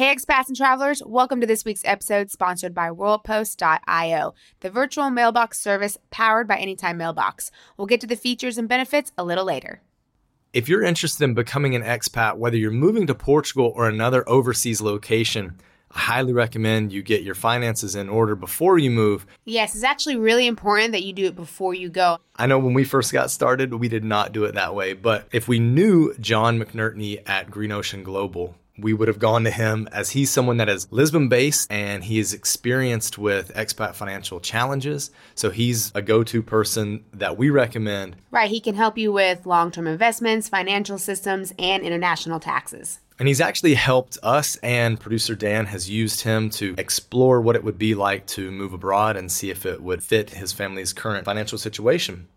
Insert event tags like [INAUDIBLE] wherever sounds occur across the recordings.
Hey, expats and travelers, welcome to this week's episode sponsored by WorldPost.io, the virtual mailbox service powered by Anytime Mailbox. We'll get to the features and benefits a little later. If you're interested in becoming an expat, whether you're moving to Portugal or another overseas location, I highly recommend you get your finances in order before you move. Yes, it's actually really important that you do it before you go. I know when we first got started, we did not do it that way, but if we knew John McNertney at Green Ocean Global, we would have gone to him as he's someone that is Lisbon based and he is experienced with expat financial challenges. So he's a go to person that we recommend. Right. He can help you with long term investments, financial systems, and international taxes. And he's actually helped us, and producer Dan has used him to explore what it would be like to move abroad and see if it would fit his family's current financial situation.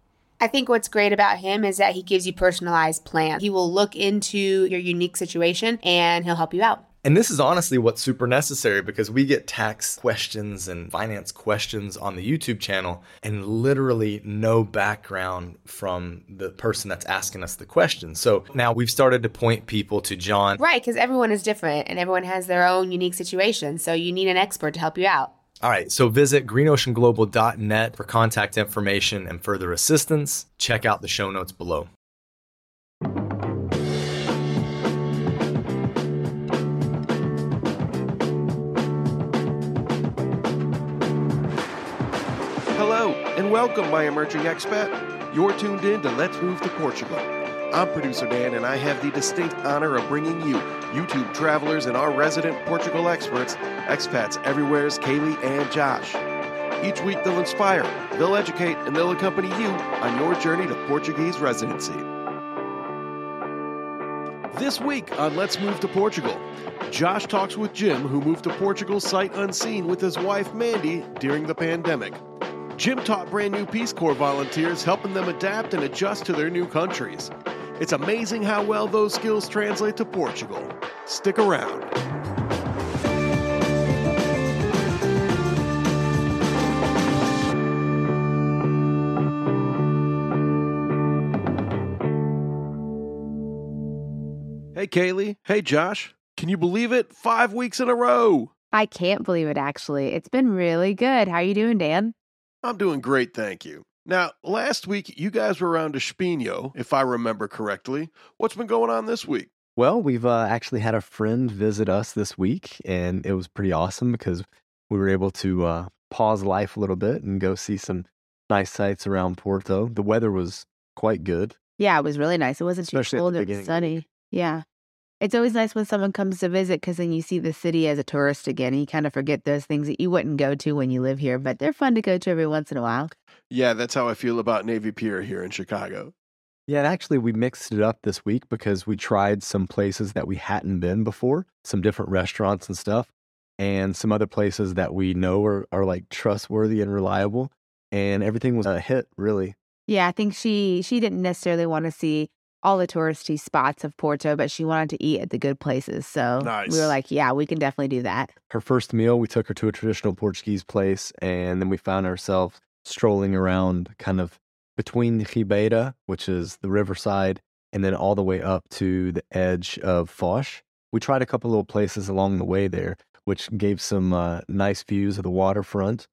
I think what's great about him is that he gives you personalized plans. He will look into your unique situation and he'll help you out. And this is honestly what's super necessary because we get tax questions and finance questions on the YouTube channel and literally no background from the person that's asking us the question. So now we've started to point people to John. Right, because everyone is different and everyone has their own unique situation. So you need an expert to help you out. All right, so visit greenoceanglobal.net for contact information and further assistance. Check out the show notes below. Hello, and welcome, my emerging expat. You're tuned in to Let's Move to Portugal. I'm producer Dan, and I have the distinct honor of bringing you YouTube travelers and our resident Portugal experts, expats everywhere's Kaylee and Josh. Each week they'll inspire, they'll educate, and they'll accompany you on your journey to Portuguese residency. This week on Let's Move to Portugal, Josh talks with Jim, who moved to Portugal sight unseen with his wife Mandy during the pandemic. Jim taught brand new Peace Corps volunteers, helping them adapt and adjust to their new countries. It's amazing how well those skills translate to Portugal. Stick around. Hey, Kaylee. Hey, Josh. Can you believe it? Five weeks in a row. I can't believe it, actually. It's been really good. How are you doing, Dan? I'm doing great, thank you. Now, last week you guys were around Espinho, if I remember correctly. What's been going on this week? Well, we've uh, actually had a friend visit us this week, and it was pretty awesome because we were able to uh, pause life a little bit and go see some nice sights around Porto. The weather was quite good. Yeah, it was really nice. It wasn't too Especially at cold the or beginning of the sunny. Yeah. It's always nice when someone comes to visit because then you see the city as a tourist again. And you kind of forget those things that you wouldn't go to when you live here, but they're fun to go to every once in a while. Yeah, that's how I feel about Navy Pier here in Chicago. Yeah, and actually, we mixed it up this week because we tried some places that we hadn't been before, some different restaurants and stuff, and some other places that we know are, are like trustworthy and reliable. And everything was a hit, really. Yeah, I think she she didn't necessarily want to see all the touristy spots of Porto, but she wanted to eat at the good places. So we were like, yeah, we can definitely do that. Her first meal, we took her to a traditional Portuguese place, and then we found ourselves strolling around kind of between Ribeira, which is the riverside, and then all the way up to the edge of Foz. We tried a couple little places along the way there, which gave some uh, nice views of the waterfront.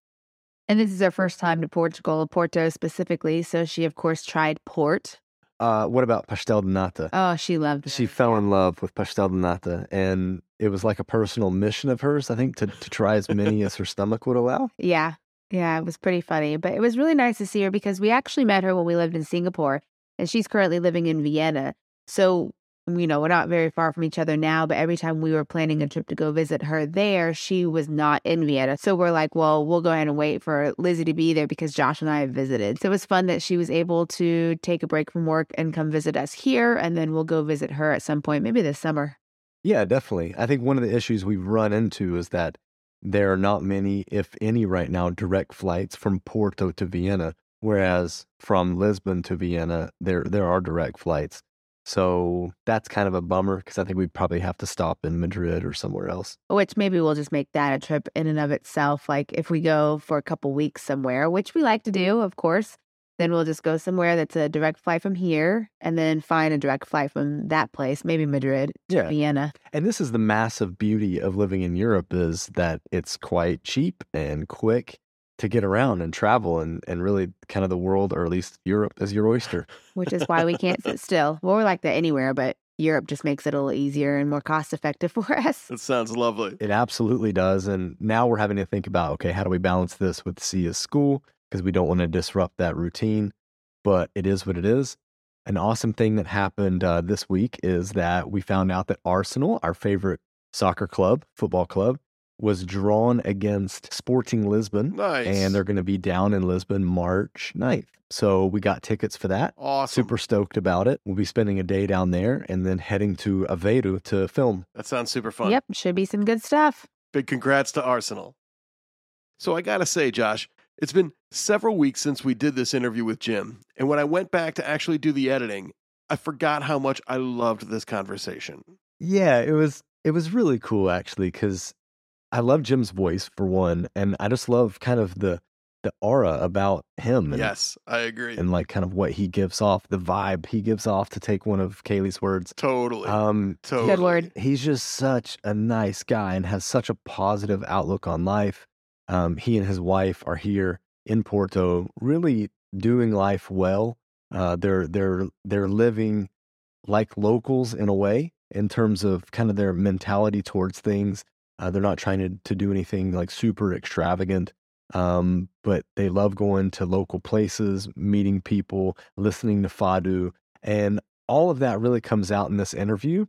And this is her first time to Portugal, Porto specifically. So she, of course, tried port. Uh, what about pastel de nata? Oh, she loved it. She fell in love with pastel de nata, and it was like a personal mission of hers, I think, to, to try as many as her stomach would allow. Yeah. Yeah, it was pretty funny. But it was really nice to see her because we actually met her when we lived in Singapore and she's currently living in Vienna. So, you know, we're not very far from each other now, but every time we were planning a trip to go visit her there, she was not in Vienna. So we're like, well, we'll go ahead and wait for Lizzie to be there because Josh and I have visited. So it was fun that she was able to take a break from work and come visit us here. And then we'll go visit her at some point, maybe this summer. Yeah, definitely. I think one of the issues we've run into is that there are not many, if any, right now, direct flights from Porto to Vienna, whereas from Lisbon to Vienna, there there are direct flights. So that's kind of a bummer because I think we'd probably have to stop in Madrid or somewhere else. which maybe we'll just make that a trip in and of itself. Like if we go for a couple weeks somewhere, which we like to do, of course, then we'll just go somewhere that's a direct flight from here and then find a direct flight from that place, maybe Madrid, Yeah. Vienna. And this is the massive beauty of living in Europe is that it's quite cheap and quick to get around and travel and, and really kind of the world or at least Europe is your oyster. [LAUGHS] which is why we can't sit still. Well, we're like that anywhere, but Europe just makes it a little easier and more cost effective [LAUGHS] for us. That sounds lovely. It absolutely does. And now we're having to think about okay, how do we balance this with Sia's school? Because we don't want to disrupt that routine. But it is what it is. An awesome thing that happened uh, this week is that we found out that Arsenal, our favorite soccer club, football club, was drawn against Sporting Lisbon. Nice. And they're going to be down in Lisbon March 9th. So we got tickets for that. awesome. Super stoked about it. We'll be spending a day down there and then heading to Aveiro to film. That sounds super fun. Yep, should be some good stuff. Big congrats to Arsenal. So I gotta say, Josh, it's been several weeks since we did this interview with Jim. And when I went back to actually do the editing, I forgot how much I loved this conversation. Yeah, it was it was really cool actually because I love Jim's voice for one, and I just love kind of the the aura about him. And, Yes, I agree. and like kind of what he gives off, the vibe he gives off. To take one of Kaylee's words, totally. um, totally. Good word. he's just such a nice guy and has such a positive outlook on life. Um, he and his wife are here in Porto, really doing life well. Uh, they're they're they're living like locals in a way in terms of kind of their mentality towards things. Uh, they're not trying to to do anything like super extravagant, um, but they love going to local places, meeting people, listening to Fado, and all of that really comes out in this interview.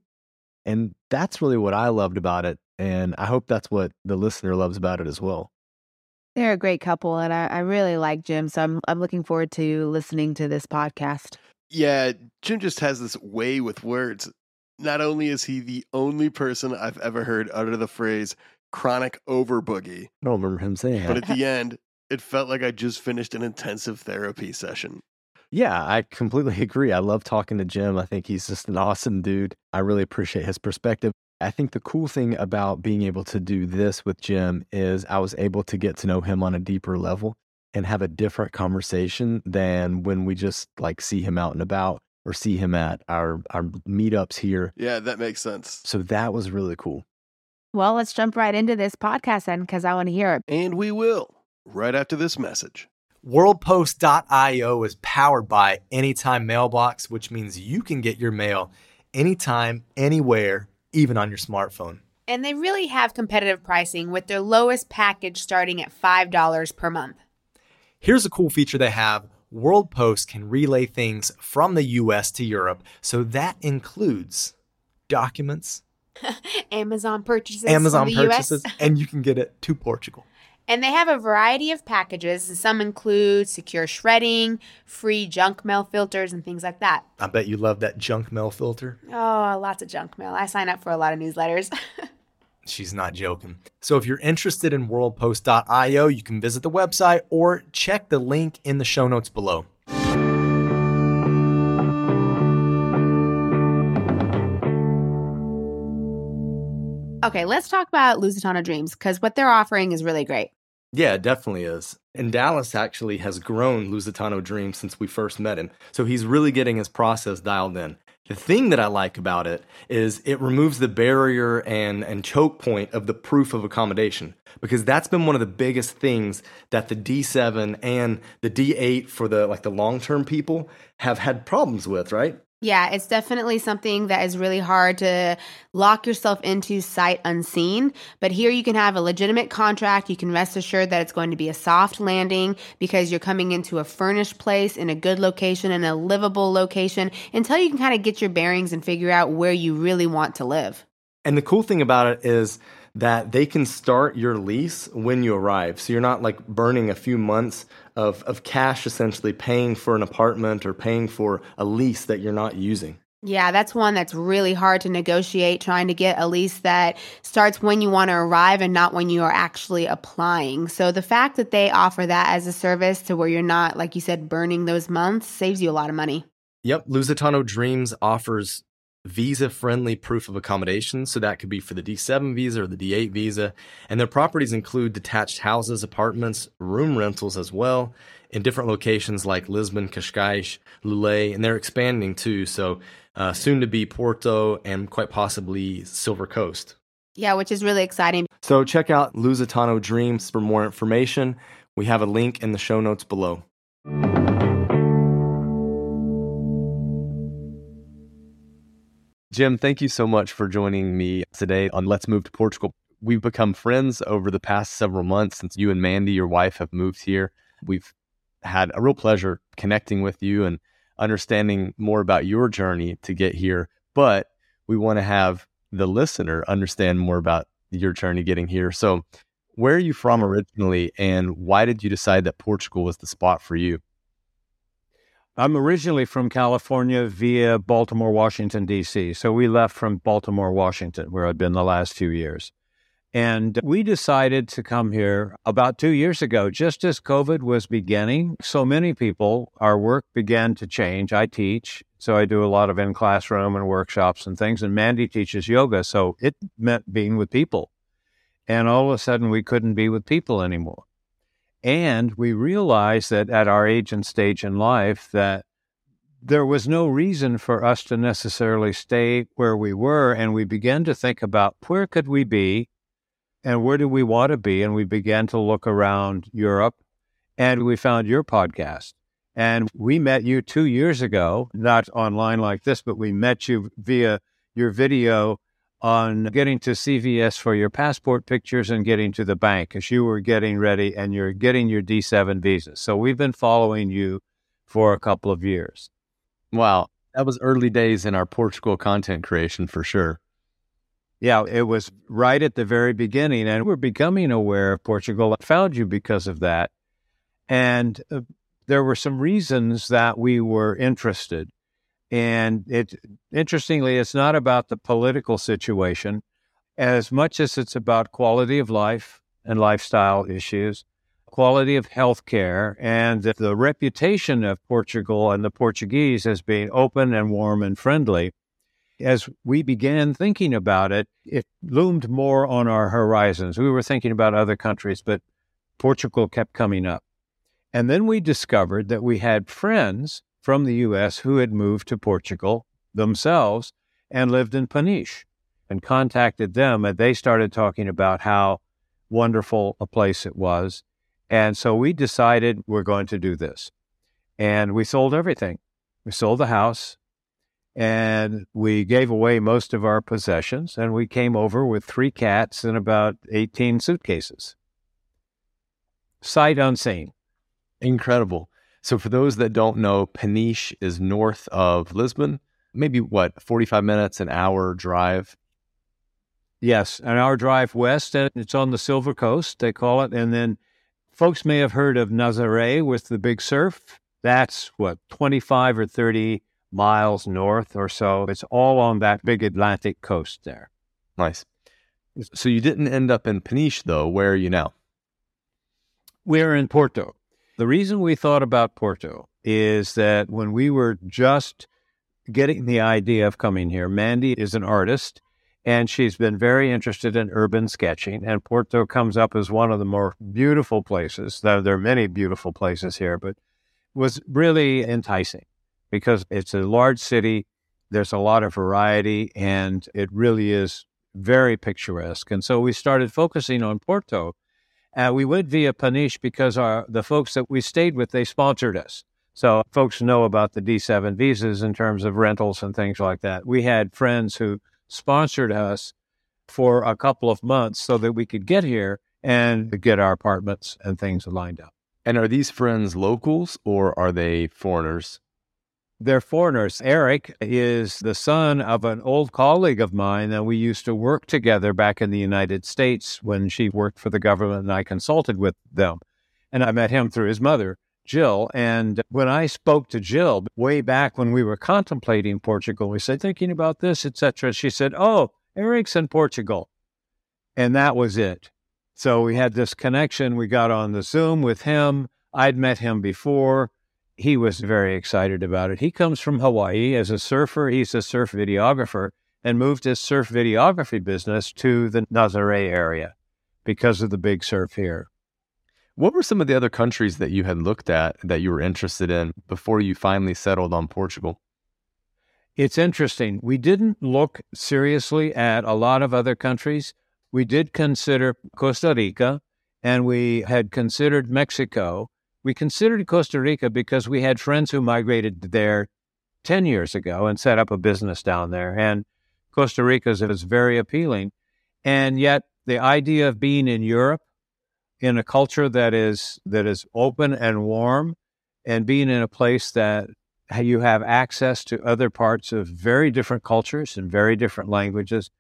And that's really what I loved about it. And I hope that's what the listener loves about it as well. They're a great couple, and I, I really like Jim. So I'm I'm looking forward to listening to this podcast. Yeah, Jim just has this way with words. Not only is he the only person I've ever heard utter the phrase chronic over boogie, I don't remember him saying but that. at the end, it felt like I just finished an intensive therapy session. Yeah, I completely [LAUGHS] agree. I love talking to Jim. I think he's just an awesome dude. I really appreciate his perspective. I think the cool thing about being able to do this with Jim is I was able to get to know him on a deeper level and have a different conversation than when we just like see him out and about or see him at our our meetups here. Yeah, that makes sense. So that was really cool. Well, let's jump right into this podcast then, because I want to hear it. And we will right after this message. WorldPost.io is powered by Anytime Mailbox, which means you can get your mail anytime, anywhere, even on your smartphone. And they really have competitive pricing with their lowest package starting at $5 per month. Here's a cool feature they have World Post can relay things from the US to Europe, so that includes documents, [LAUGHS] Amazon purchases. Amazon the US. purchases, and you can get it to Portugal. And they have a variety of packages. Some include secure shredding, free junk mail filters, and things like that. I bet you love that junk mail filter. Oh, lots of junk mail. I sign up for a lot of newsletters. [LAUGHS] She's not joking. So if you're interested in worldpost.io, you can visit the website or check the link in the show notes below. okay, let's talk about Lusitano Dreams because what they're offering is really great. Yeah, it definitely is. And Dallas actually has grown Lusitano Dream since we first met him. So he's really getting his process dialed in. The thing that I like about it is it removes the barrier and, and choke point of the proof of accommodation because that's been one of the biggest things that the D7 and the D8 for the like the long-term people have had problems with, right? Yeah, it's definitely something that is really hard to lock yourself into sight unseen. But here you can have a legitimate contract. You can rest assured that it's going to be a soft landing because you're coming into a furnished place in a good location and a livable location until you can kind of get your bearings and figure out where you really want to live. And the cool thing about it is that they can start your lease when you arrive. So you're not like burning a few months of, of cash essentially paying for an apartment or paying for a lease that you're not using. Yeah, that's one that's really hard to negotiate, trying to get a lease that starts when you want to arrive and not when you are actually applying. So the fact that they offer that as a service to where you're not, like you said, burning those months saves you a lot of money. Yep, Lusitano Dreams offers visa friendly proof of accommodation. So that could be for the D7 visa or the D8 visa. And their properties include detached houses, apartments, room rentals as well in different locations like Lisbon, Cascais, Loulé, and they're expanding too. So uh, soon to be Porto and quite possibly Silver Coast. Yeah, which is really exciting. So check out Lusitano Dreams for more information. We have a link in the show notes below. Jim, thank you so much for joining me today on Let's Move to Portugal. We've become friends over the past several months since you and Mandy, your wife, have moved here. We've had a real pleasure connecting with you and understanding more about your journey to get here. But we want to have the listener understand more about your journey getting here. So, where are you from originally, and why did you decide that Portugal was the spot for you? I'm originally from California via Baltimore, Washington, D.C. So we left from Baltimore, Washington, where I'd been the last few years. And we decided to come here about two years ago, just as COVID was beginning. So many people, our work began to change. I teach, so I do a lot of in classroom and workshops and things. And Mandy teaches yoga. So it meant being with people. And all of a sudden, we couldn't be with people anymore. And we realized that at our age and stage in life, that there was no reason for us to necessarily stay where we were. And we began to think about where could we be and where do we want to be? And we began to look around Europe and we found your podcast. And we met you two years ago, not online like this, but we met you via your video on getting to CVS for your passport pictures and getting to the bank as you were getting ready and you're getting your D7 visa. So we've been following you for a couple of years. Wow. That was early days in our Portugal content creation for sure. Yeah, it was right at the very beginning. And we're becoming aware of Portugal. I found you because of that. And uh, there were some reasons that we were interested. And it interestingly, it's not about the political situation as much as it's about quality of life and lifestyle issues, quality of health care, and the, the reputation of Portugal and the Portuguese as being open and warm and friendly. As we began thinking about it, it loomed more on our horizons. We were thinking about other countries, but Portugal kept coming up. And then we discovered that we had friends from the U.S. who had moved to Portugal themselves and lived in Peniche and contacted them. And they started talking about how wonderful a place it was. And so we decided we're going to do this. And we sold everything. We sold the house and we gave away most of our possessions. And we came over with three cats and about 18 suitcases. Sight unseen. Incredible. So, for those that don't know, Peniche is north of Lisbon, maybe what, 45 minutes, an hour drive? Yes, an hour drive west, and it's on the Silver Coast, they call it. And then folks may have heard of Nazaré with the big surf. That's what, 25 or 30 miles north or so. It's all on that big Atlantic coast there. Nice. So, you didn't end up in Peniche, though. Where are you now? We're in Porto. The reason we thought about Porto is that when we were just getting the idea of coming here, Mandy is an artist and she's been very interested in urban sketching. And Porto comes up as one of the more beautiful places. There, there are many beautiful places here, but was really enticing because it's a large city. There's a lot of variety and it really is very picturesque. And so we started focusing on Porto uh, we went via Peniche because our the folks that we stayed with they sponsored us. So folks know about the D7 visas in terms of rentals and things like that. We had friends who sponsored us for a couple of months so that we could get here and get our apartments and things lined up. And are these friends locals or are they foreigners? They're foreigners. Eric is the son of an old colleague of mine that we used to work together back in the United States when she worked for the government and I consulted with them. And I met him through his mother, Jill. And when I spoke to Jill way back when we were contemplating Portugal, we said, thinking about this, etc. She said, Oh, Eric's in Portugal. And that was it. So we had this connection. We got on the Zoom with him. I'd met him before he was very excited about it. He comes from Hawaii as a surfer. He's a surf videographer and moved his surf videography business to the Nazare area because of the big surf here. What were some of the other countries that you had looked at that you were interested in before you finally settled on Portugal? It's interesting. We didn't look seriously at a lot of other countries. We did consider Costa Rica and we had considered Mexico we considered Costa Rica because we had friends who migrated there 10 years ago and set up a business down there. And Costa Rica is very appealing. And yet, the idea of being in Europe in a culture that is that is open and warm and being in a place that you have access to other parts of very different cultures and very different languages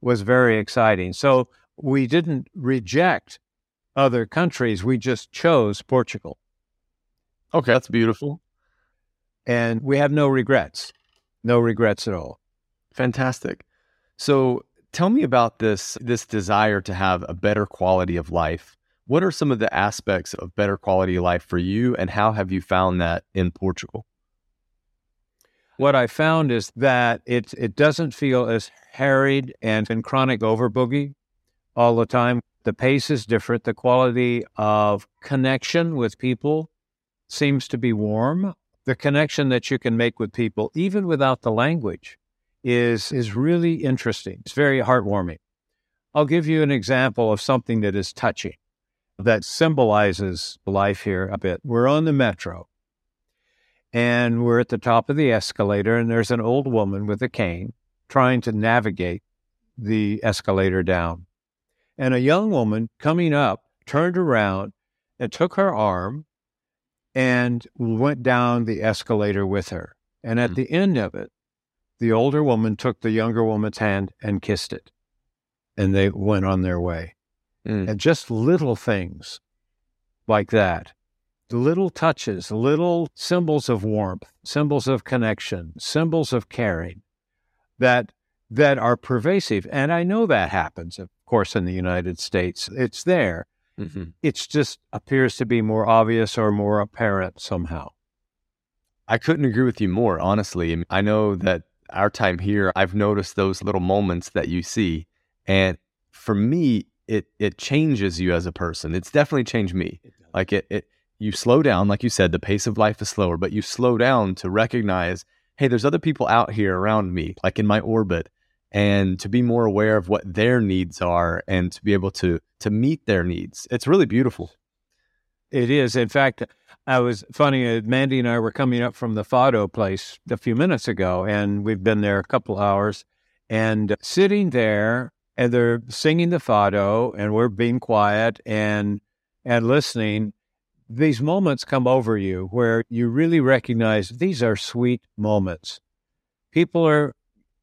was very exciting. So we didn't reject other countries. We just chose Portugal. Okay, that's beautiful. And we have no regrets. No regrets at all. Fantastic. So tell me about this this desire to have a better quality of life. What are some of the aspects of better quality of life for you and how have you found that in Portugal? What I found is that it it doesn't feel as harried and in chronic overboogie all the time. The pace is different. The quality of connection with people seems to be warm. The connection that you can make with people, even without the language, is, is really interesting. It's very heartwarming. I'll give you an example of something that is touching, that symbolizes life here a bit. We're on the metro and we're at the top of the escalator, and there's an old woman with a cane trying to navigate the escalator down. And a young woman coming up turned around and took her arm and went down the escalator with her. And at mm. the end of it, the older woman took the younger woman's hand and kissed it. And they went on their way. Mm. And just little things like that little touches, little symbols of warmth, symbols of connection, symbols of caring that that are pervasive. And I know that happens, course, in the United States. It's there. Mm-hmm. It just appears to be more obvious or more apparent somehow. I couldn't agree with you more, honestly. I know that our time here, I've noticed those little moments that you see. And for me, it it changes you as a person. It's definitely changed me. It like it, it you slow down, like you said, the pace of life is slower, but you slow down to recognize, hey, there's other people out here around me, like in my orbit, and to be more aware of what their needs are and to be able to to meet their needs. It's really beautiful. It is. In fact, I was funny. Uh, Mandy and I were coming up from the Fado place a few minutes ago, and we've been there a couple hours. And sitting there, and they're singing the Fado, and we're being quiet and and listening. These moments come over you where you really recognize these are sweet moments. People are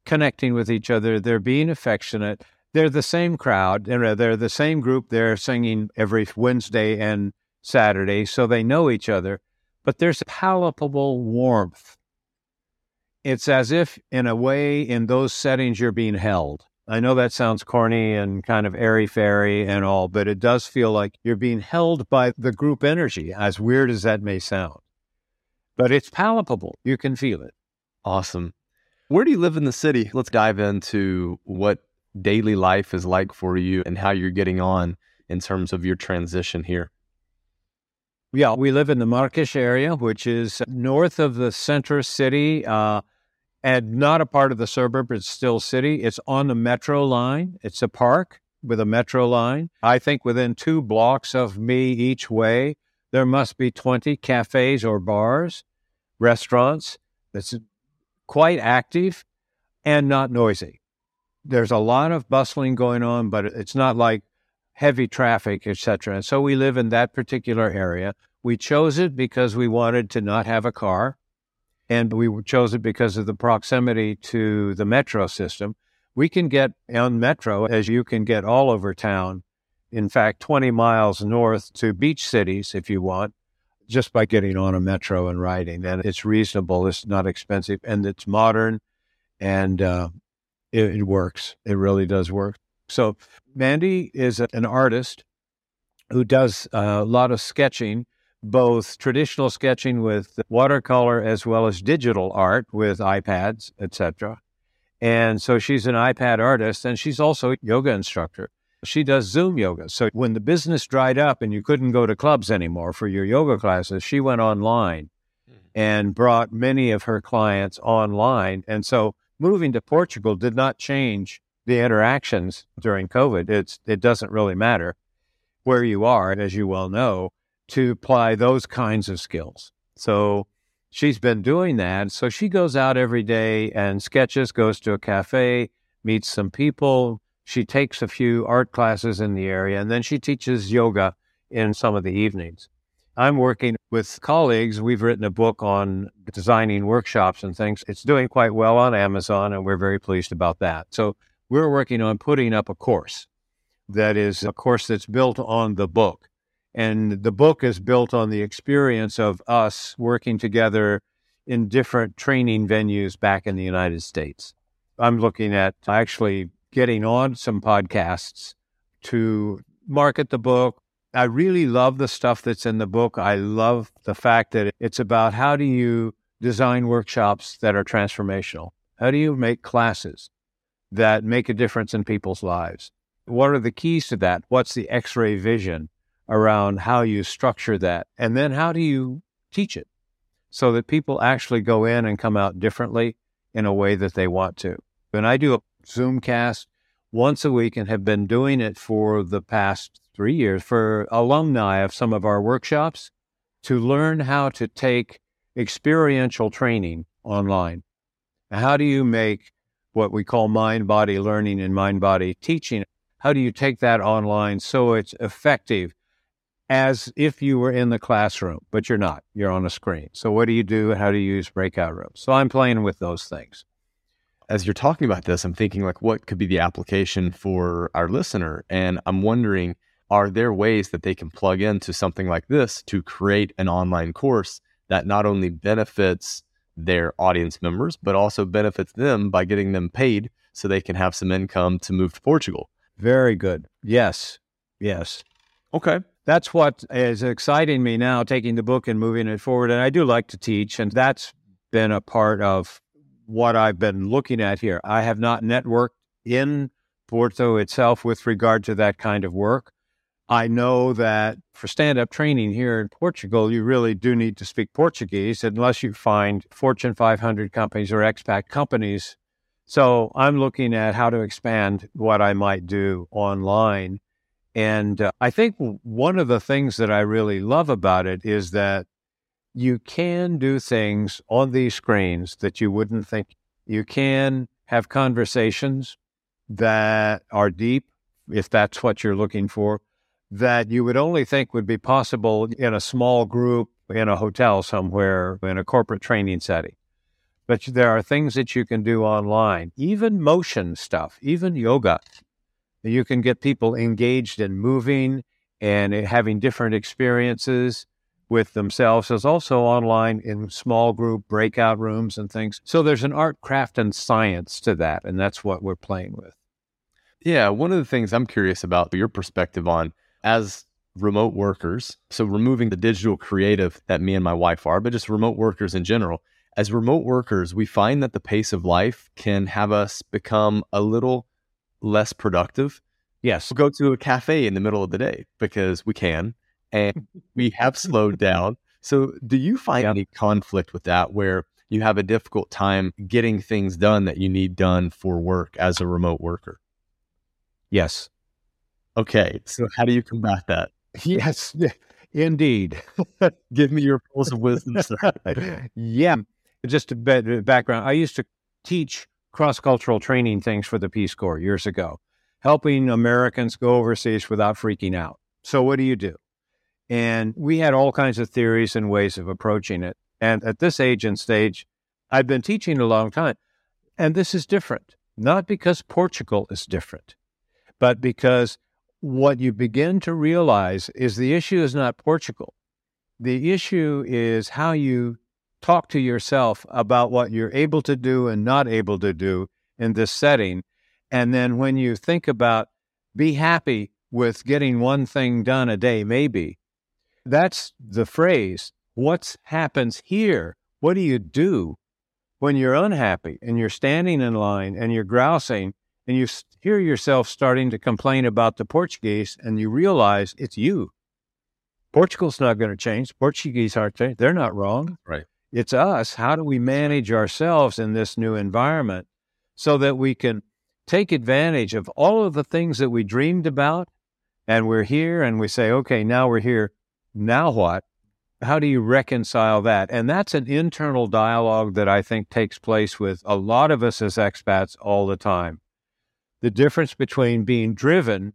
connecting with each other. They're being affectionate. They're the same crowd. They're, uh, they're the same group. They're singing every Wednesday and Saturday, so they know each other. But there's palpable warmth. It's as if, in a way, in those settings, you're being held. I know that sounds corny and kind of airy fairy and all, but it does feel like you're being held by the group energy, as weird as that may sound. But it's palpable. You can feel it. Awesome. Where do you live in the city? Let's dive into what daily life is like for you and how you're getting on in terms of your transition here. Yeah, we live in the Marques area, which is north of the center city uh, and not a part of the suburb. It's still city. It's on the metro line. It's a park with a metro line. I think within two blocks of me each way, there must be 20 cafes or bars, restaurants. It's quite active and not noisy. There's a lot of bustling going on, but it's not like heavy traffic, etc. And so we live in that particular area. We chose it because we wanted to not have a car, and we chose it because of the proximity to the metro system. We can get on metro as you can get all over town. In fact, 20 miles north to beach cities if you want, just by getting on a metro and riding. And it's reasonable, it's not expensive, and it's modern, and uh, it, it, works. It really does work. So, Mandy is an artist who does a lot of sketching, both traditional sketching with watercolor as well as digital art with iPads, etc. And so she's an iPad artist and she's also a yoga instructor. She does Zoom yoga. So when the business dried up and you couldn't go to clubs anymore for your yoga classes, she went online mm-hmm. and brought many of her clients online. And so moving to Portugal did not change the interactions during COVID. It's, it doesn't really matter where you are, as you well know, to apply those kinds of skills. So she's been doing that. So she goes out every day and sketches, goes to a cafe, meets some people. She takes a few art classes in the area, and then she teaches yoga in some of the evenings. I'm working with colleagues. We've written a book on designing workshops and things. It's doing quite well on Amazon, and we're very pleased about that. So we're working on putting up a course that is a course that's built on the book. And the book is built on the experience of us working together in different training venues back in the United States. I'm looking at actually getting on some podcasts to market the book, I really love the stuff that's in the book. I love the fact that it's about how do you design workshops that are transformational? How do you make classes that make a difference in people's lives? What are the keys to that? What's the x ray vision around how you structure that? And then how do you teach it so that people actually go in and come out differently in a way that they want to? And I do a Zoomcast once a week and have been doing it for the past three years for alumni of some of our workshops to learn how to take experiential training online. How do you make what we call mind body learning and mind body teaching? How do you take that online so it's effective as if you were in the classroom, but you're not? You're on a screen. So, what do you do? How do you use breakout rooms? So, I'm playing with those things. As you're talking about this, I'm thinking like, what could be the application for our listener? And I'm wondering, are there ways that they can plug into something like this to create an online course that not only benefits their audience members, but also benefits them by getting them paid so they can have some income to move to Portugal? Very good. Yes. Yes. Okay. That's what is exciting me now, taking the book and moving it forward. And I do like to teach, and that's been a part of what I've been looking at here. I have not networked in Porto itself with regard to that kind of work. I know that for stand up training here in Portugal, you really do need to speak Portuguese unless you find Fortune 500 companies or expat companies. So I'm looking at how to expand what I might do online. And uh, I think one of the things that I really love about it is that you can do things on these screens that you wouldn't think. You can have conversations that are deep, if that's what you're looking for that you would only think would be possible in a small group in a hotel somewhere in a corporate training setting. But there are things that you can do online, even motion stuff, even yoga. You can get people engaged in moving and having different experiences with themselves. There's also online in small group breakout rooms and things. So there's an art, craft, and science to that. And that's what we're playing with. Yeah. One of the things I'm curious about your perspective on as remote workers, so removing the digital creative that me and my wife are, but just remote workers in general, as remote workers, we find that the pace of life can have us become a little less productive. Yes. We'll go to a cafe in the middle of the day because we can and [LAUGHS] we have slowed down. So, do you find any conflict with that where you have a difficult time getting things done that you need done for work as a remote worker? Yes. Okay, so how do you combat that? Yes, indeed. [LAUGHS] Give me your pearls of wisdom, sir. [LAUGHS] yeah, just a bit of background. I used to teach cross cultural training things for the Peace Corps years ago, helping Americans go overseas without freaking out. So, what do you do? And we had all kinds of theories and ways of approaching it. And at this age and stage, I've been teaching a long time. And this is different, not because Portugal is different, but because what you begin to realize is the issue is not Portugal. The issue is how you talk to yourself about what you're able to do and not able to do in this setting. And then when you think about be happy with getting one thing done a day, maybe, That's the phrase. What happens here? What do you do when you're unhappy and you're standing in line and you're grousing and you hear yourself starting to complain about the Portuguese and you realize it's you? Portugal's not going to change. Portuguese aren't changing. They're not wrong. Right. It's us. How do we manage ourselves in this new environment so that we can take advantage of all of the things that we dreamed about and we're here and we say, okay, now we're here. Now what? How do you reconcile that? And that's an internal dialogue that I think takes place with a lot of us as expats all the time. The difference between being driven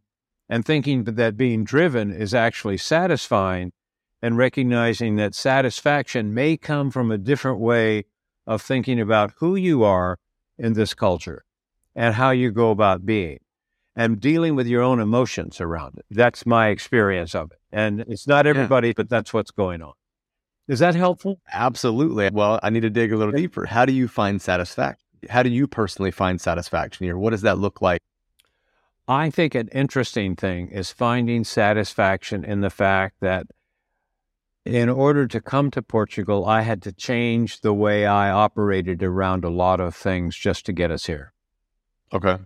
and thinking that being driven is actually satisfying and recognizing that satisfaction may come from a different way of thinking about who you are in this culture and how you go about being and dealing with your own emotions around it. That's my experience of it. And it's not everybody, yeah. but that's what's going on. Is that helpful? Absolutely. Well, I need to dig a little deeper. How do you find satisfaction? How do you personally find satisfaction here? What does that look like? I think an interesting thing is finding satisfaction in the fact that in order to come to Portugal, I had to change the way I operated around a lot of things just to get us here. Okay.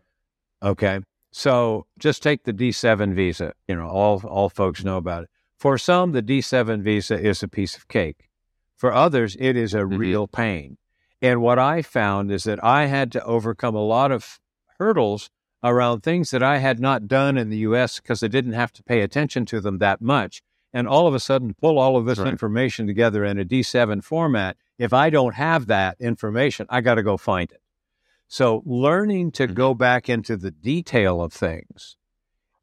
Okay. So just take the D7 visa. You know, all all folks know about it. For some, the D7 visa is a piece of cake. For others, it is a mm-hmm. real pain. And what I found is that I had to overcome a lot of hurdles around things that I had not done in the US because I didn't have to pay attention to them that much. And all of a sudden, pull all of this right. information together in a D7 format. If I don't have that information, I got to go find it. So, learning to mm-hmm. go back into the detail of things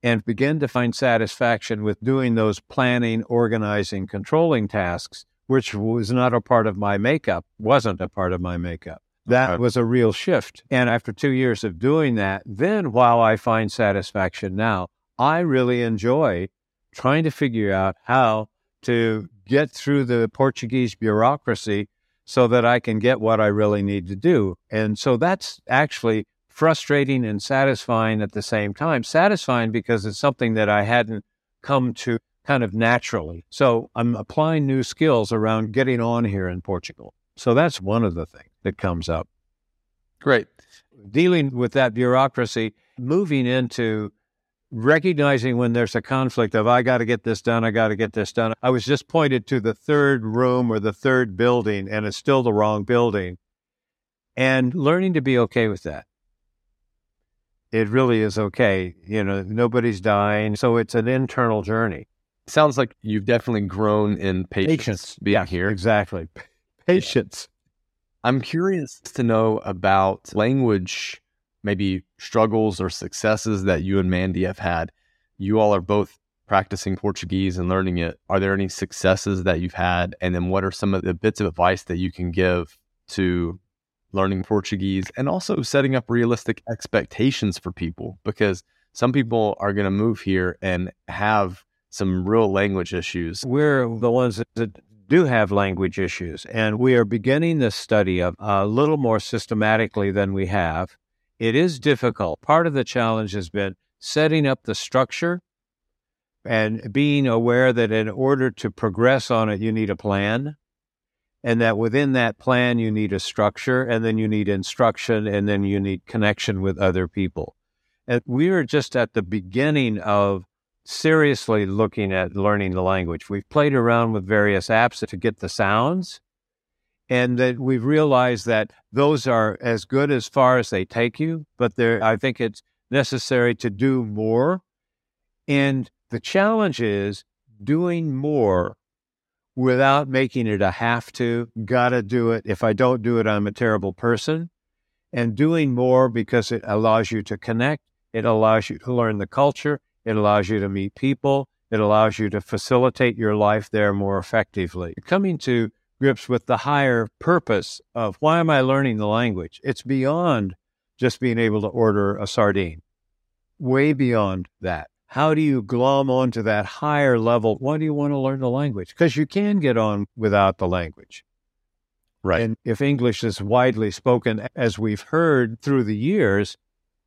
and begin to find satisfaction with doing those planning, organizing, controlling tasks, which was not a part of my makeup, wasn't a part of my makeup. That was a real shift. And after two years of doing that, then while I find satisfaction now, I really enjoy trying to figure out how to get through the Portuguese bureaucracy so that I can get what I really need to do. And so that's actually frustrating and satisfying at the same time. Satisfying because it's something that I hadn't come to kind of naturally. So I'm applying new skills around getting on here in Portugal. So that's one of the things that comes up. Great. Dealing with that bureaucracy, moving into recognizing when there's a conflict of I got to get this done, I got to get this done. I was just pointed to the third room or the third building, and it's still the wrong building. And learning to be okay with that. It really is okay. You know, nobody's dying. So it's an internal journey. Sounds like you've definitely grown in patience, patience. being yeah, here. Exactly. Patience. I'm curious to know about language maybe struggles or successes that you and Mandy have had. You all are both practicing Portuguese and learning it. Are there any successes that you've had? And then what are some of the bits of advice that you can give to learning Portuguese and also setting up realistic expectations for people? Because some people are going to move here and have some real language issues. We're the ones that do have language issues, and we are beginning the study of a little more systematically than we have. It is difficult. Part of the challenge has been setting up the structure and being aware that in order to progress on it, you need a plan. And that within that plan, you need a structure, and then you need instruction, and then you need connection with other people. And we are just at the beginning of seriously looking at learning the language. We've played around with various apps to get the sounds, and that we've realized that those are as good as far as they take you, but I think it's necessary to do more. And the challenge is doing more without making it a have to, gotta do it. If I don't do it, I'm a terrible person. And doing more because it allows you to connect, it allows you to learn the culture, it allows you to meet people, it allows you to facilitate your life there more effectively. Coming to grips with the higher purpose of why am I learning the language? It's beyond just being able to order a sardine, way beyond that. How do you glom onto that higher level? Why do you want to learn the language? Because you can get on without the language. Right. And if English is widely spoken, as we've heard through the years,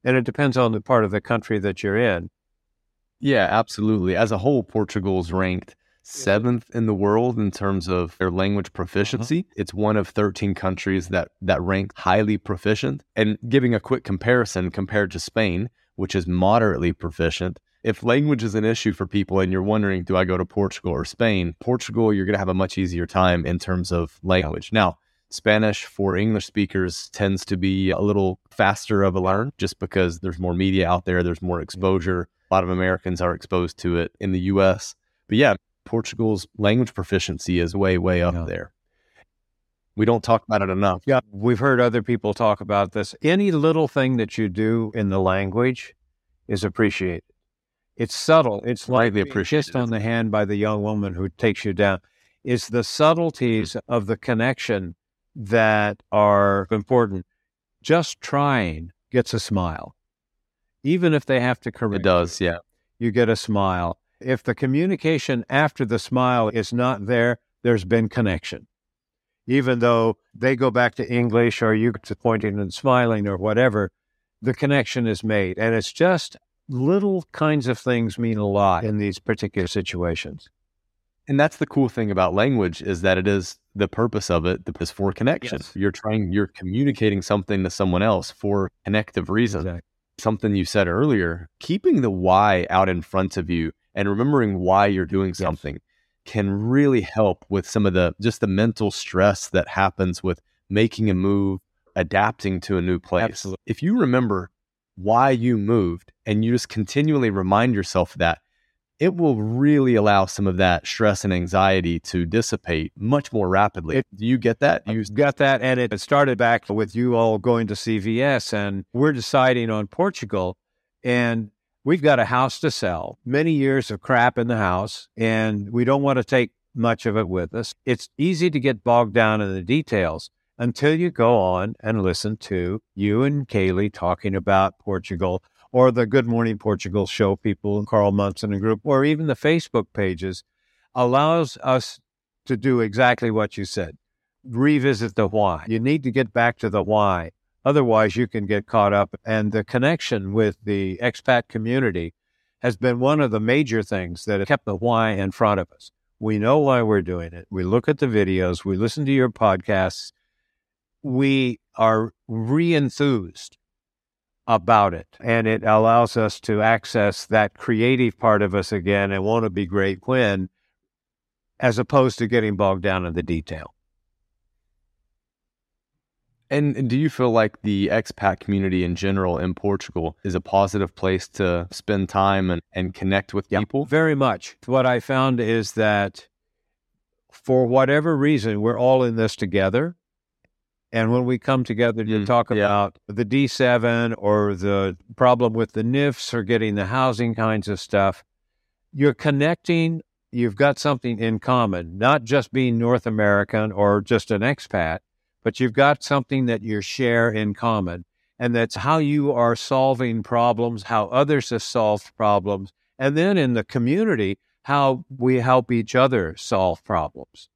and it depends on the part of the country that you're in. Yeah, absolutely. As a whole, Portugal is ranked seventh in the world in terms of their language proficiency. Uh-huh. It's one of 13 countries that that rank highly proficient. And giving a quick comparison compared to Spain, which is moderately proficient, if language is an issue for people and you're wondering, do I go to Portugal or Spain? Portugal, you're going to have a much easier time in terms of language. Now, Spanish for English speakers tends to be a little faster of a learn just because there's more media out there, there's more exposure. A lot of Americans are exposed to it in the US. But yeah, Portugal's language proficiency is way, way up Yeah. there. We don't talk about it enough. Yeah, we've heard other people talk about this. Any little thing that you do in the language is appreciated. It's subtle. It's like Rightly being appreciated. kissed on the hand by the young woman who takes you down. It's the subtleties mm-hmm. of the connection that are important. Just trying gets a smile. Even if they have to correct It does, yeah. you get a smile. If the communication after the smile is not there, there's been connection. Even though they go back to English or you to pointing and smiling or whatever, the connection is made. And it's just little kinds of things mean a lot in these particular situations. And that's the cool thing about language is that it is the purpose of it is for connection. Yes. You're trying, you're communicating something to someone else for connective reasons. Something you said earlier, keeping the why out in front of you and remembering why you're doing Yes. something can really help with some of the just the mental stress that happens with making a move, adapting to a new place. Absolutely. If you remember why you moved and you just continually remind yourself of that, it will really allow some of that stress and anxiety to dissipate much more rapidly. It- Do you get that? You got that, and it started back with you all going to CVS, and we're deciding on Portugal, and we've got a house to sell, many years of crap in the house, and we don't want to take much of it with us. It's easy to get bogged down in the details until you go on and listen to you and Kaylee talking about Portugal or the Good Morning Portugal show people Carl Munson and group, or even the Facebook pages, allows us to do exactly what you said revisit the why. You need to get back to the why. Otherwise, you can get caught up. And the connection with the expat community has been one of the major things that have kept the why in front of us. We know why we're doing it. We look at the videos, we listen to your podcasts. We are re enthused about it. And it allows us to access that creative part of us again and want to be great when, as opposed to getting bogged down in the detail. And, and do you feel like the expat community in general in Portugal is a positive place to spend time and, and connect with people? Very much. What I found is that for whatever reason, we're all in this together. And when we come together to Mm, talk yeah. about the D7 or the problem with the NIFs or getting the housing kinds of stuff, you're connecting. You've got something in common, not just being North American or just an expat, but you've got something that you share in common. And that's how you are solving problems, how others have solved problems. And then in the community, how we help each other solve problems.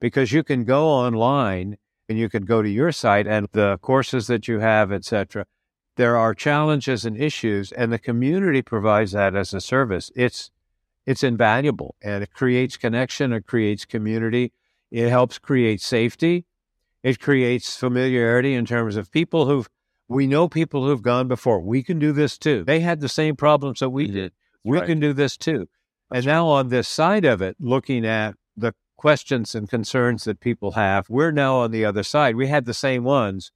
Because you can go online and you can go to your site and the courses that you have, etc. There are challenges and issues, and the community provides that as a service. It's it's invaluable and it creates connection, it creates community, it helps create safety, it creates familiarity in terms of people who've we know people who've gone before. We can do this too. They had the same problems that we did. We right. can do this too. and now on this side of it, looking at the questions and concerns that people have, we're now on the other side. We had the same ones.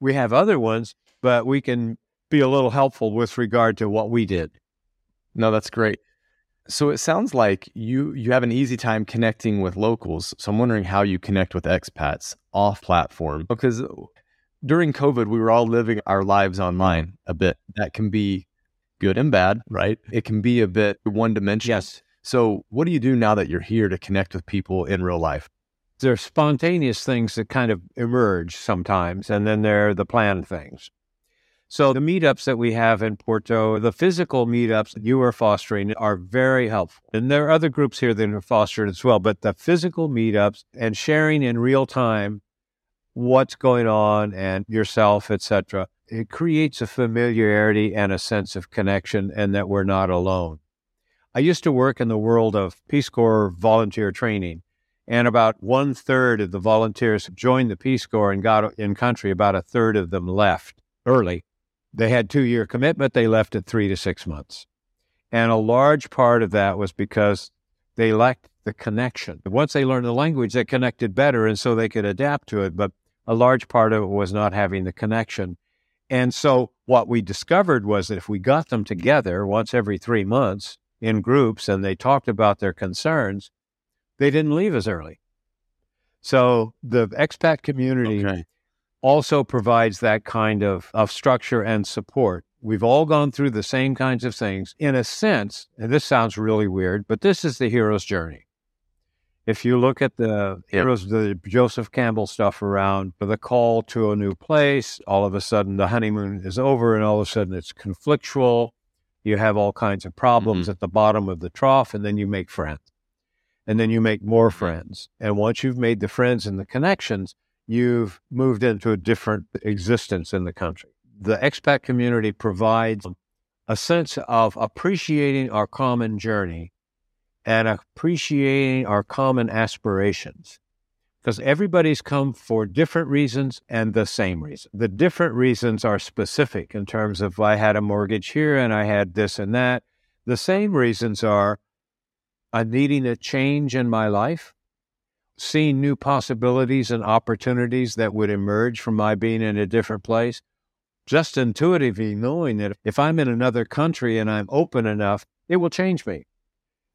We have other ones, but we can be a little helpful with regard to what we did. No, that's great. So it sounds like you you have an easy time connecting with locals. So I'm wondering how you connect with expats off platform because during COVID we were all living our lives online a bit. That can be good and bad, right? It can be a bit one dimensional. Yes. So what do you do now that you're here to connect with people in real life? There are spontaneous things that kind of emerge sometimes, and then there are the planned things. So the meetups that we have in Porto, the physical meetups that you are fostering are very helpful. And there are other groups here that are fostered as well, but the physical meetups and sharing in real time what's going on and yourself, etc. It creates a familiarity and a sense of connection and that we're not alone. I used to work in the world of Peace Corps volunteer training, and about one third of the volunteers joined the Peace Corps and got in country. About a third of them left early. They had two year commitment. They left at three to six months. And a large part of that was because they lacked the connection. Once they learned the language, they connected better and so they could adapt to it. But a large part of it was not having the connection. And so what we discovered was that if we got them together once every three months in groups and they talked about their concerns, they didn't leave as early. So the expat community okay. Also provides that kind of, of structure and support. We've all gone through the same kinds of things. In a sense, and this sounds really weird, but this is the hero's journey. If you look at the yep. heroes, the Joseph Campbell stuff around the call to a new place, all of a sudden the honeymoon is over and all of a sudden it's conflictual. You have all kinds of problems mm-hmm. at the bottom of the trough, and then you make friends. And then you make more mm-hmm. friends. And once you've made the friends and the connections, you've moved into a different existence in the country. The expat community provides a sense of appreciating our common journey and appreciating our common aspirations because everybody's come for different reasons and the same reason. The different reasons are specific in terms of I had a mortgage here and I had this and that. The same reasons are I'm needing a change in my life, seeing new possibilities and opportunities that would emerge from my being in a different place. Just intuitively knowing that if I'm in another country and I'm open enough, it will change me.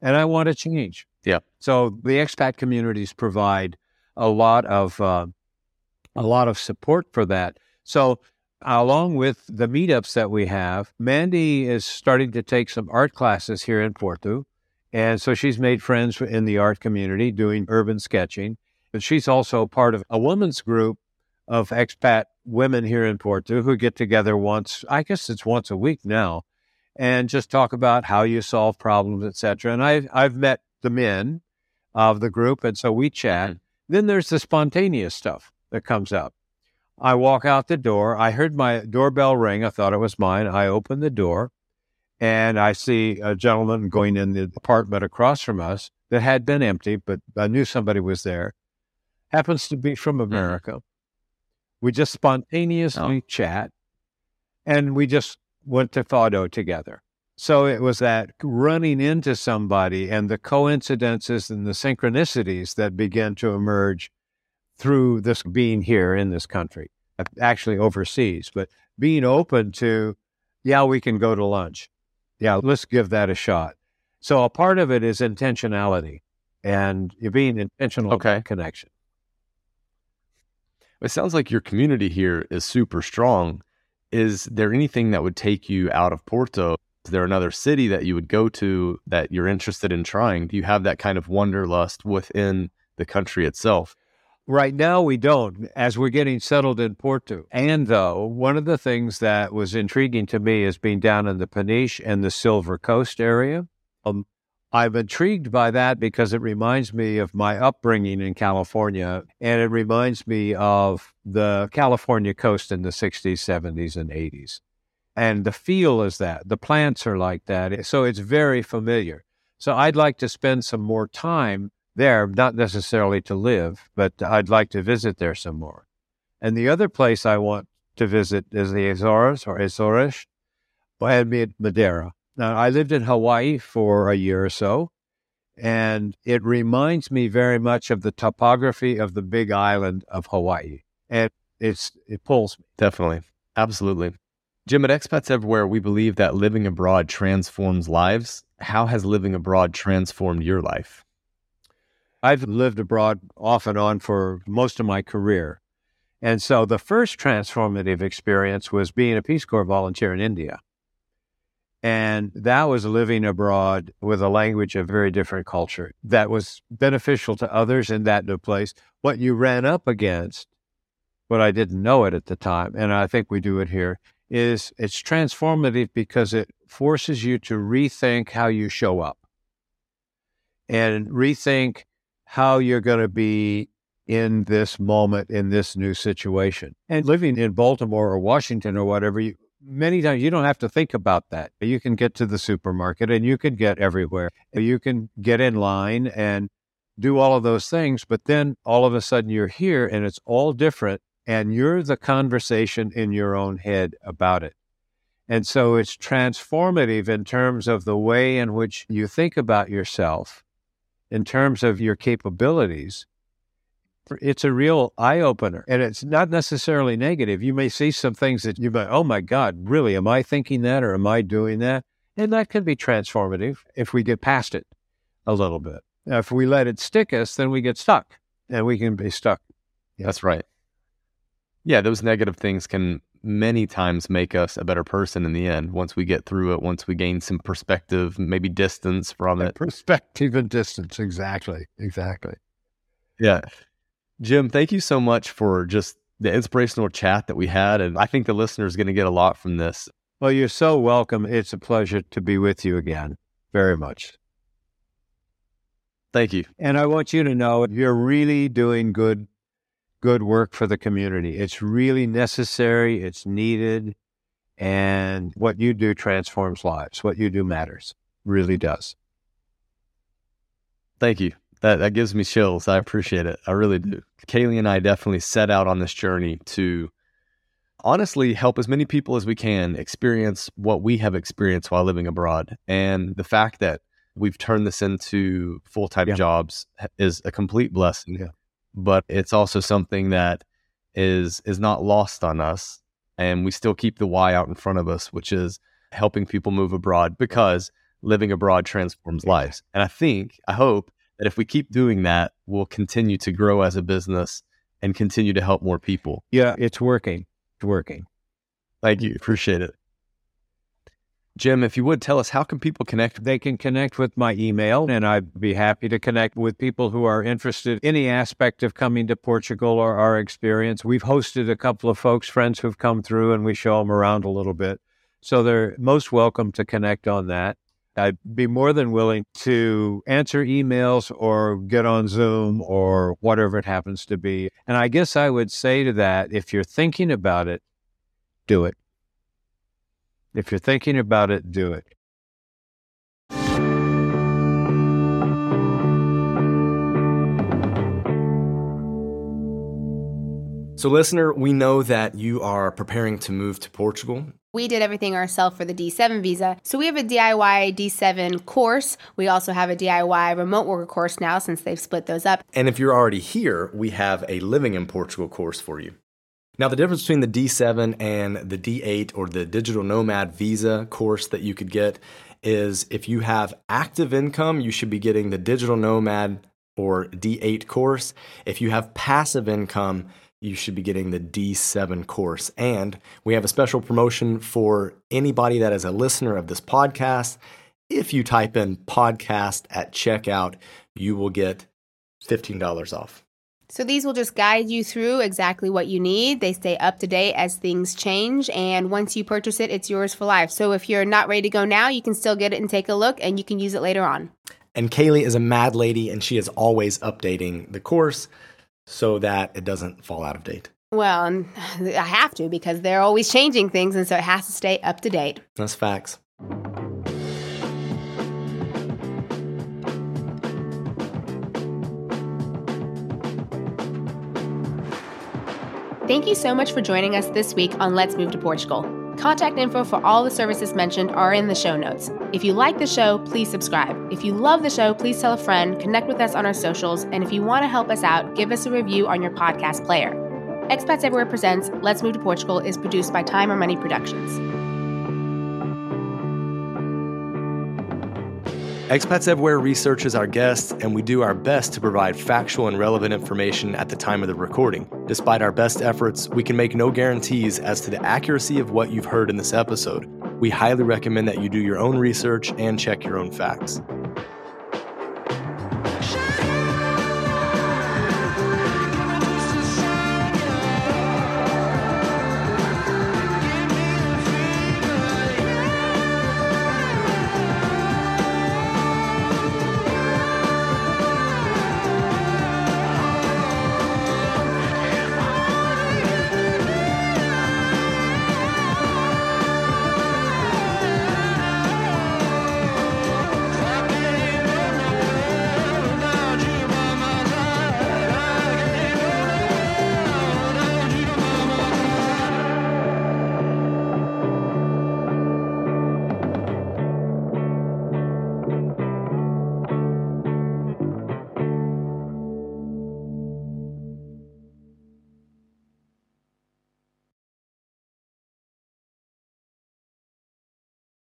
And I want to change. Yeah. So the expat communities provide a lot of uh, a lot of support for that. So along with the meetups that we have, Mandy is starting to take some art classes here in Porto. And so she's made friends in the art community doing urban sketching. But she's also part of a women's group of expat women here in Porto who get together once, I guess it's once a week now, and just talk about how you solve problems, etc. And I've, I've met the men of the group, and so we chat. Mm-hmm. Then there's the spontaneous stuff that comes up. I walk out the door. I heard my doorbell ring. I thought it was mine. I open the door and I see a gentleman going in the apartment across from us that had been empty, but I knew somebody was there. Happens to be from mm-hmm. America. We just spontaneously oh. chat and we just went to Fado together. So it was that running into somebody and the coincidences and the synchronicities that began to emerge through this being here in this country, actually overseas, but being open to, yeah, we can go to lunch. Yeah, let's give that a shot. So a part of it is intentionality and you're being intentional okay. connection. It sounds like your community here is super strong. Is there anything that would take you out of Porto is there another city that you would go to that you're interested in trying? Do you have that kind of wanderlust within the country itself? Right now, we don't, as we're getting settled in Porto. And though, one of the things that was intriguing to me is being down in the Peniche and the Silver Coast area. Um, I'm intrigued by that because it reminds me of my upbringing in California, and it reminds me of the California coast in the 60s, 70s, and 80s and the feel is that the plants are like that so it's very familiar so i'd like to spend some more time there not necessarily to live but i'd like to visit there some more. And the other place i want to visit is the azores or azores and madeira. Now i lived in hawaii for a year or so and it reminds me very much of the topography of the big island of hawaii and it's it pulls me. Definitely. Absolutely. Jim, at Expats Everywhere, we believe that living abroad transforms lives. How has living abroad transformed your life? I've lived abroad off and on for most of my career. And so the first transformative experience was being a Peace Corps volunteer in India. And that was living abroad with a language of very different culture that was beneficial to others in that new place. What you ran up against, but I didn't know it at the time, and I think we do it here, is it's transformative because it forces you to rethink how you show up and rethink how you're going to be in this moment in this new situation. And living in Baltimore or Washington or whatever, you, many times you don't have to think about that. You can get to the supermarket and you can get everywhere. You can get in line and do all of those things, but then all of a sudden you're here and it's all different and you're the conversation in your own head about it. And so it's transformative in terms of the way in which you think about yourself, in terms of your capabilities. It's a real eye opener and it's not necessarily negative. You may see some things that you might, oh my God, really? Am I thinking that or am I doing that? And that can be transformative if we get past it a little bit. Now, if we let it stick us, then we get stuck and we can be stuck. That's right. Yeah, those negative things can many times make us a better person in the end once we get through it, once we gain some perspective, maybe distance from it. Perspective and distance. Exactly. Exactly. Yeah. Jim, thank you so much for just the inspirational chat that we had. And I think the listener is going to get a lot from this. Well, you're so welcome. It's a pleasure to be with you again. Very much. Thank you. And I want you to know you're really doing good good work for the community. It's really necessary, it's needed, and what you do transforms lives. What you do matters. Really does. Thank you. That that gives me chills. I appreciate it. I really do. Kaylee and I definitely set out on this journey to honestly help as many people as we can experience what we have experienced while living abroad. And the fact that we've turned this into full time yeah. jobs is a complete blessing. Yeah. But it's also something that is is not lost on us, and we still keep the why out in front of us, which is helping people move abroad because living abroad transforms lives. And I think, I hope that if we keep doing that, we'll continue to grow as a business and continue to help more people. Yeah, it's working. It's working. Thank you. Appreciate it. Jim, if you would tell us, how can people connect? They can connect with my email, and I'd be happy to connect with people who are interested in any aspect of coming to Portugal or our experience. We've hosted a couple of folks, friends who've come through, and we show them around a little bit. So they're most welcome to connect on that. I'd be more than willing to answer emails or get on Zoom or whatever it happens to be. And I guess I would say to that if you're thinking about it, do it. If you're thinking about it, do it. So, listener, we know that you are preparing to move to Portugal. We did everything ourselves for the D7 visa. So, we have a DIY D7 course. We also have a DIY remote worker course now since they've split those up. And if you're already here, we have a living in Portugal course for you. Now, the difference between the D7 and the D8 or the digital nomad visa course that you could get is if you have active income, you should be getting the digital nomad or D8 course. If you have passive income, you should be getting the D7 course. And we have a special promotion for anybody that is a listener of this podcast. If you type in podcast at checkout, you will get $15 off. So these will just guide you through exactly what you need. They stay up to date as things change. And once you purchase it, it's yours for life. So if you're not ready to go now, you can still get it and take a look and you can use it later on. And Kaylee is a mad lady and she is always updating the course so that it doesn't fall out of date. Well, I have to because they're always changing things. And so it has to stay up to date. That's facts. Thank you so much for joining us this week on Let's Move to Portugal. Contact info for all the services mentioned are in the show notes. If you like the show, please subscribe. If you love the show, please tell a friend, connect with us on our socials, and if you want to help us out, give us a review on your podcast player. Expats Everywhere Presents Let's Move to Portugal is produced by Time or Money Productions. Expats Everywhere researches our guests, and we do our best to provide factual and relevant information at the time of the recording. Despite our best efforts, we can make no guarantees as to the accuracy of what you've heard in this episode. We highly recommend that you do your own research and check your own facts.